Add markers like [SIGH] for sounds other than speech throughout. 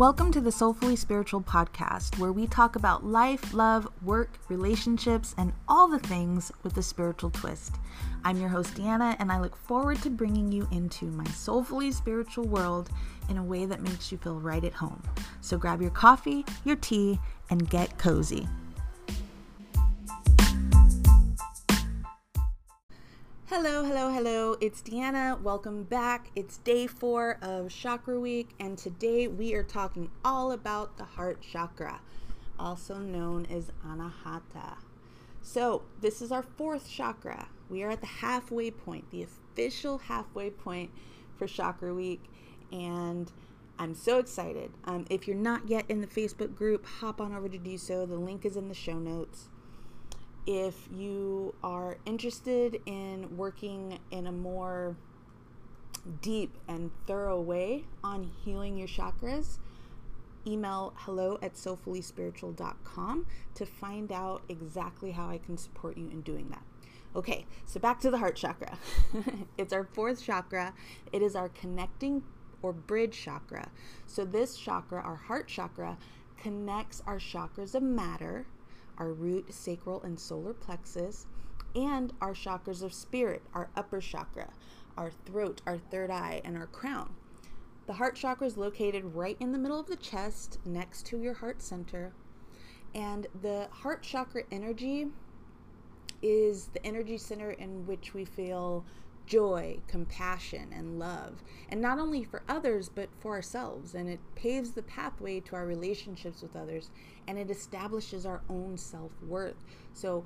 Welcome to the Soulfully Spiritual podcast, where we talk about life, love, work, relationships, and all the things with a spiritual twist. I'm your host, Deanna, and I look forward to bringing you into my soulfully spiritual world in a way that makes you feel right at home. So grab your coffee, your tea, and get cozy. Hello, hello, hello. It's Deanna. Welcome back. It's day four of Chakra Week, and today we are talking all about the heart chakra, also known as Anahata. So, this is our fourth chakra. We are at the halfway point, the official halfway point for Chakra Week, and I'm so excited. Um, if you're not yet in the Facebook group, hop on over to do so. The link is in the show notes if you are interested in working in a more deep and thorough way on healing your chakras, email hello at soulfullyspiritual.com to find out exactly how I can support you in doing that. Okay, so back to the heart chakra. [LAUGHS] it's our fourth chakra. It is our connecting or bridge chakra. So, this chakra, our heart chakra, connects our chakras of matter our root, sacral, and solar plexus, and our chakras of spirit, our upper chakra, our throat, our third eye, and our crown. The heart chakra is located right in the middle of the chest, next to your heart center. And the heart chakra energy is the energy center in which we feel joy, compassion, and love. And not only for others, but for ourselves. And it paves the pathway to our relationships with others and it establishes our own self worth. So,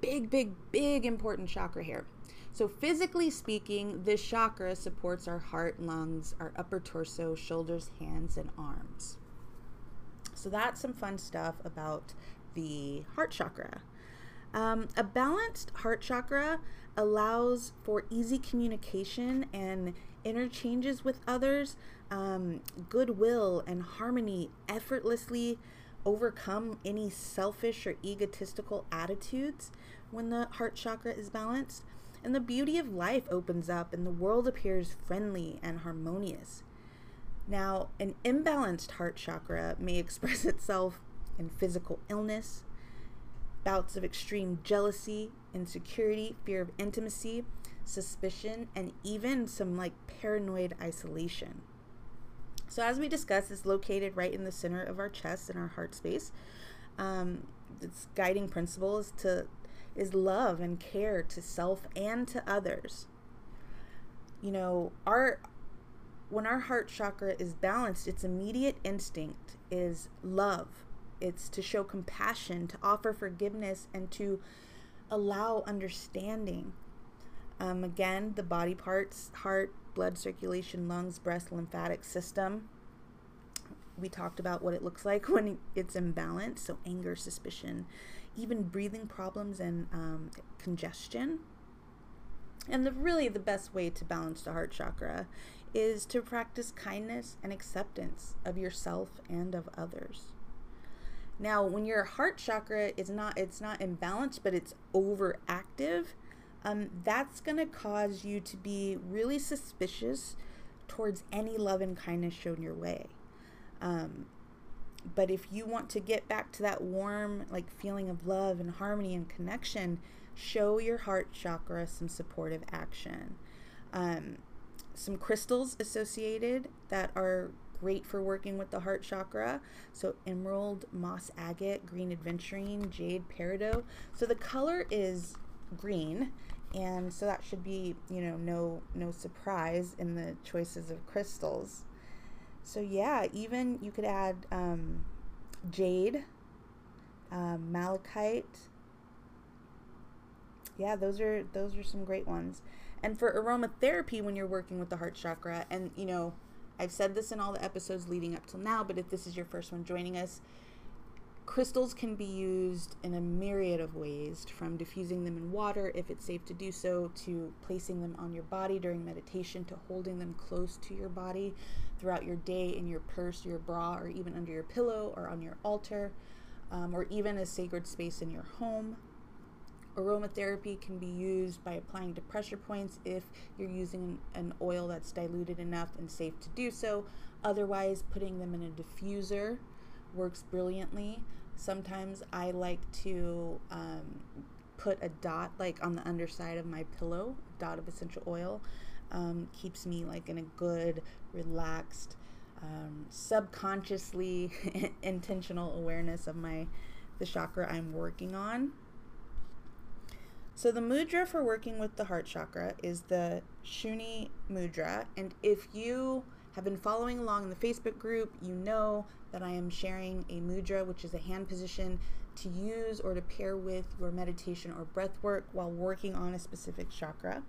big, big, big important chakra here. So, physically speaking, this chakra supports our heart, lungs, our upper torso, shoulders, hands, and arms. So, that's some fun stuff about the heart chakra. Um, a balanced heart chakra allows for easy communication and interchanges with others, um, goodwill and harmony effortlessly overcome any selfish or egotistical attitudes when the heart chakra is balanced. And the beauty of life opens up and the world appears friendly and harmonious. Now, an imbalanced heart chakra may [LAUGHS] express itself in physical illness, bouts of extreme jealousy, insecurity, fear of intimacy, suspicion, and even some like paranoid isolation. So, as we discussed, it's located right in the center of our chest and our heart space. Um, its guiding principle is to is love and care to self and to others. You know, our when our heart chakra is balanced, its immediate instinct is love. It's to show compassion, to offer forgiveness, and to allow understanding. Um, again, the body parts heart, blood circulation, lungs, breast, lymphatic system. We talked about what it looks like when it's imbalanced. So, anger, suspicion, even breathing problems and um, congestion. And the really the best way to balance the heart chakra is to practice kindness and acceptance of yourself and of others. Now, when your heart chakra is not it's not imbalanced, but it's overactive, um, that's going to cause you to be really suspicious towards any love and kindness shown your way. Um, but if you want to get back to that warm, like feeling of love and harmony and connection, show your heart chakra some supportive action. Um, some crystals associated that are great for working with the heart chakra. So emerald, moss agate, green aventurine, jade, peridot. So the color is green and so that should be you know no no surprise in the choices of crystals so yeah even you could add um, jade um, malachite yeah those are those are some great ones and for aromatherapy when you're working with the heart chakra and you know i've said this in all the episodes leading up till now but if this is your first one joining us Crystals can be used in a myriad of ways, from diffusing them in water if it's safe to do so, to placing them on your body during meditation, to holding them close to your body throughout your day in your purse, your bra, or even under your pillow or on your altar, um, or even a sacred space in your home, aromatherapy can be used by applying to pressure points if you're using an oil that's diluted enough and safe to do so. Otherwise, putting them in a diffuser works brilliantly. Sometimes I like to um, put a dot like on the underside of my pillow, dot of essential oil. Um, keeps me like in a good, relaxed, um, subconsciously [LAUGHS] intentional awareness of my the chakra I'm working on. So the mudra for working with the heart chakra is the Shuni mudra, and if you have been following along in the Facebook group, you know that I am sharing a mudra, which is a hand position to use or to pair with your meditation or breath work while working on a specific chakra.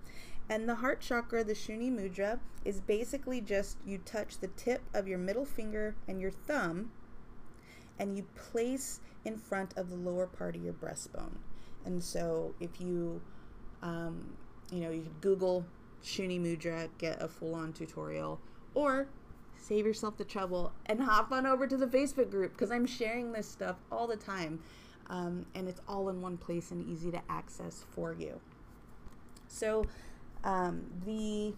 And the heart chakra, the Shuni Mudra, is basically just you touch the tip of your middle finger and your thumb and you place in front of the lower part of your breastbone. And so if you, um, you know, you could Google Shuni Mudra, get a full on tutorial, or save yourself the trouble and hop on over to the Facebook group because I'm sharing this stuff all the time. Um, and it's all in one place and easy to access for you. So, um, the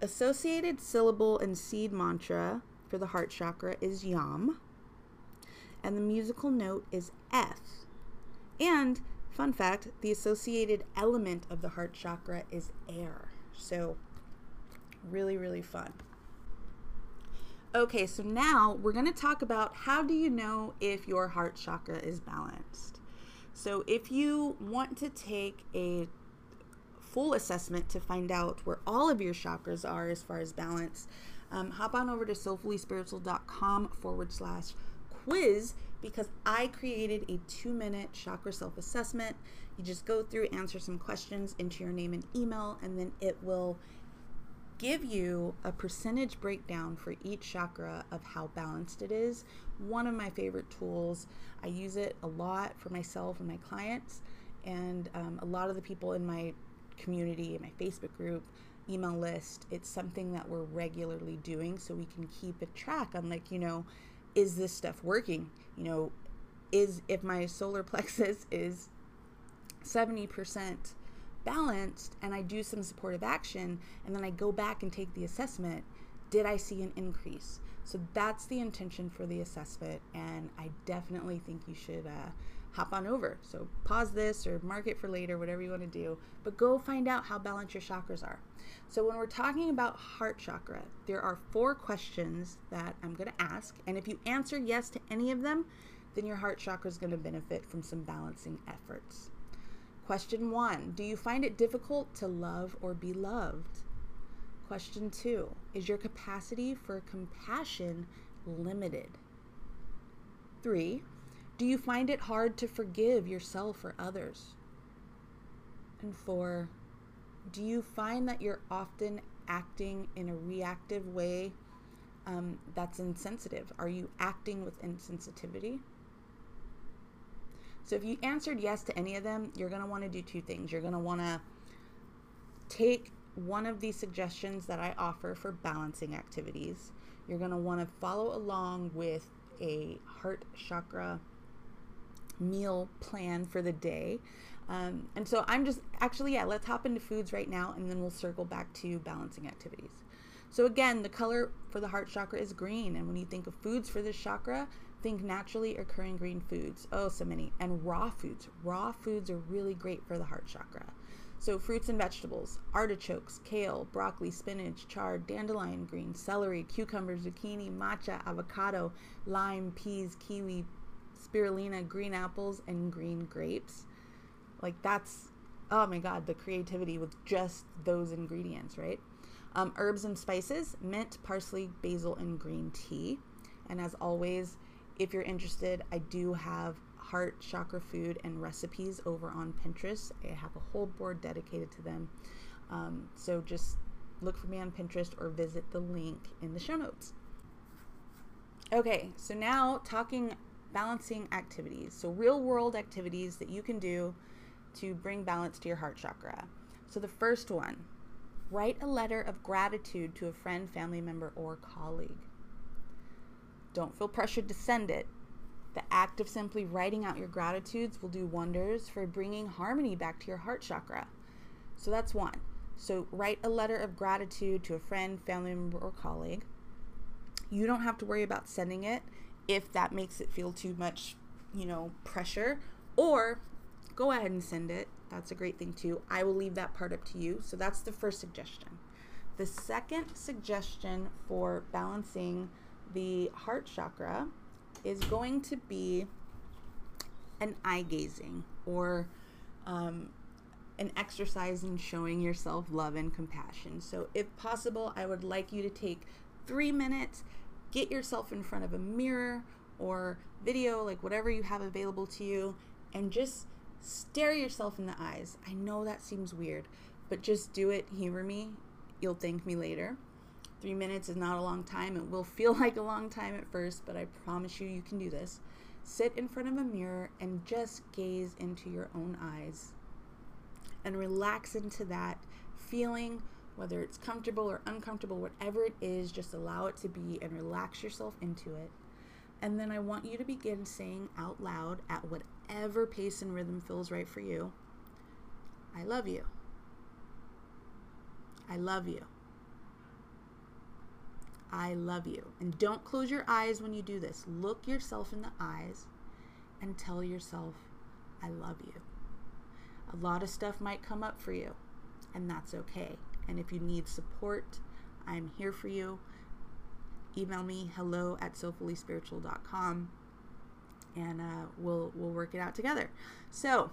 associated syllable and seed mantra for the heart chakra is Yam, and the musical note is F. And, fun fact, the associated element of the heart chakra is air. So, really, really fun. Okay, so now we're going to talk about how do you know if your heart chakra is balanced. So if you want to take a full assessment to find out where all of your chakras are as far as balance, um, hop on over to soulfullyspiritual.com forward slash quiz because I created a two minute chakra self assessment. You just go through, answer some questions into your name and email, and then it will give you a percentage breakdown for each chakra of how balanced it is. One of my favorite tools. I use it a lot for myself and my clients, and um, a lot of the people in my community, in my Facebook group, email list. It's something that we're regularly doing so we can keep a track on, like, you know, is this stuff working? You know, is if my solar [LAUGHS] plexus is 70% balanced and I do some supportive action and then I go back and take the assessment, did I see an increase? So that's the intention for the assessment, and I definitely think you should uh, hop on over. So pause this or mark it for later, whatever you want to do, but go find out how balanced your chakras are. So when we're talking about heart chakra, there are four questions that I'm going to ask, and if you answer yes to any of them, then your heart chakra is going to benefit from some balancing efforts. Question one Do you find it difficult to love or be loved? Question two Is your capacity for compassion limited? Three Do you find it hard to forgive yourself or others? And four Do you find that you're often acting in a reactive way um, that's insensitive? Are you acting with insensitivity? So if you answered yes to any of them, you're going to want to do two things. You're going to want to take one of these suggestions that I offer for balancing activities. You're going to want to follow along with a heart chakra meal plan for the day. Um, and so I'm just actually, yeah, let's hop into foods right now and then we'll circle back to balancing activities. So, again, the color for the heart chakra is green. And when you think of foods for this chakra, Think naturally occurring green foods. Oh, so many. And raw foods. Raw foods are really great for the heart chakra. So, fruits and vegetables artichokes, kale, broccoli, spinach, chard, dandelion green, celery, cucumber, zucchini, matcha, avocado, lime, peas, kiwi, spirulina, green apples, and green grapes. Like, that's, oh my God, the creativity with just those ingredients, right? Um, herbs and spices mint, parsley, basil, and green tea. And as always, if you're interested, I do have heart chakra food and recipes over on Pinterest. I have a whole board dedicated to them. Um, so just look for me on Pinterest or visit the link in the show notes. Okay, so now talking balancing activities. So, real world activities that you can do to bring balance to your heart chakra. So, the first one write a letter of gratitude to a friend, family member, or colleague. Don't feel pressured to send it. The act of simply writing out your gratitudes will do wonders for bringing harmony back to your heart chakra. So that's one. So write a letter of gratitude to a friend, family member, or colleague. You don't have to worry about sending it if that makes it feel too much, you know, pressure. Or go ahead and send it. That's a great thing too. I will leave that part up to you. So that's the first suggestion. The second suggestion for balancing the heart chakra is going to be an eye gazing or um, an exercise in showing yourself love and compassion. So, if possible, I would like you to take three minutes, get yourself in front of a mirror or video, like whatever you have available to you, and just stare yourself in the eyes. I know that seems weird, but just do it. Humor me. You'll thank me later. Three minutes is not a long time. It will feel [LAUGHS] like a long time at first, but I promise you, you can do this. Sit in front of a mirror and just gaze into your own eyes and relax into that feeling, whether it's comfortable or uncomfortable, whatever it is, just allow it to be and relax yourself into it. And then I want you to begin saying out loud at whatever pace and rhythm feels right for you I love you. I love you. I love you. And don't close your eyes when you do this. Look yourself in the eyes and tell yourself, I love you. A lot of stuff might come up for you, and that's okay. And if you need support, I'm here for you. Email me hello at soulfullyspiritual.com and uh, we'll we'll work it out together. So,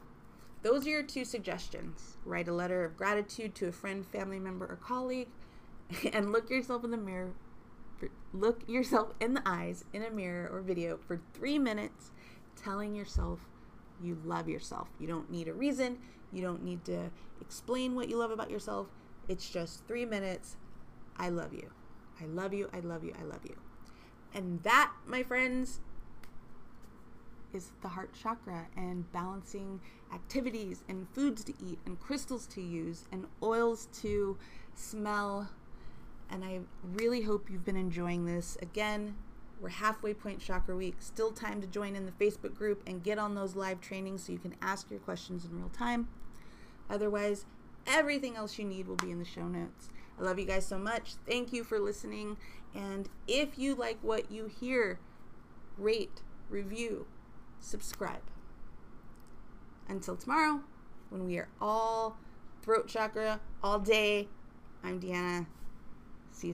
those are your two suggestions. Write a letter of gratitude to a friend, family member, or colleague, [LAUGHS] and look yourself in the mirror look yourself in the eyes in a mirror or video for three minutes, telling yourself you love yourself. You don't need a reason, you don't need to explain what you love about yourself. It's just three minutes. I love you. I love you. I love you. I love you. And that, my friends, is the heart chakra and balancing activities and foods to eat and crystals to use and oils to smell and I really hope you've been enjoying this. Again, we're halfway point chakra week. Still time to join in the Facebook group and get on those live trainings so you can ask your questions in real time. Otherwise, everything else you need will be in the show notes. I love you guys so much. Thank you for listening. And if you like what you hear, rate, review, subscribe. Until tomorrow, when we are all throat chakra all day, I'm Deanna.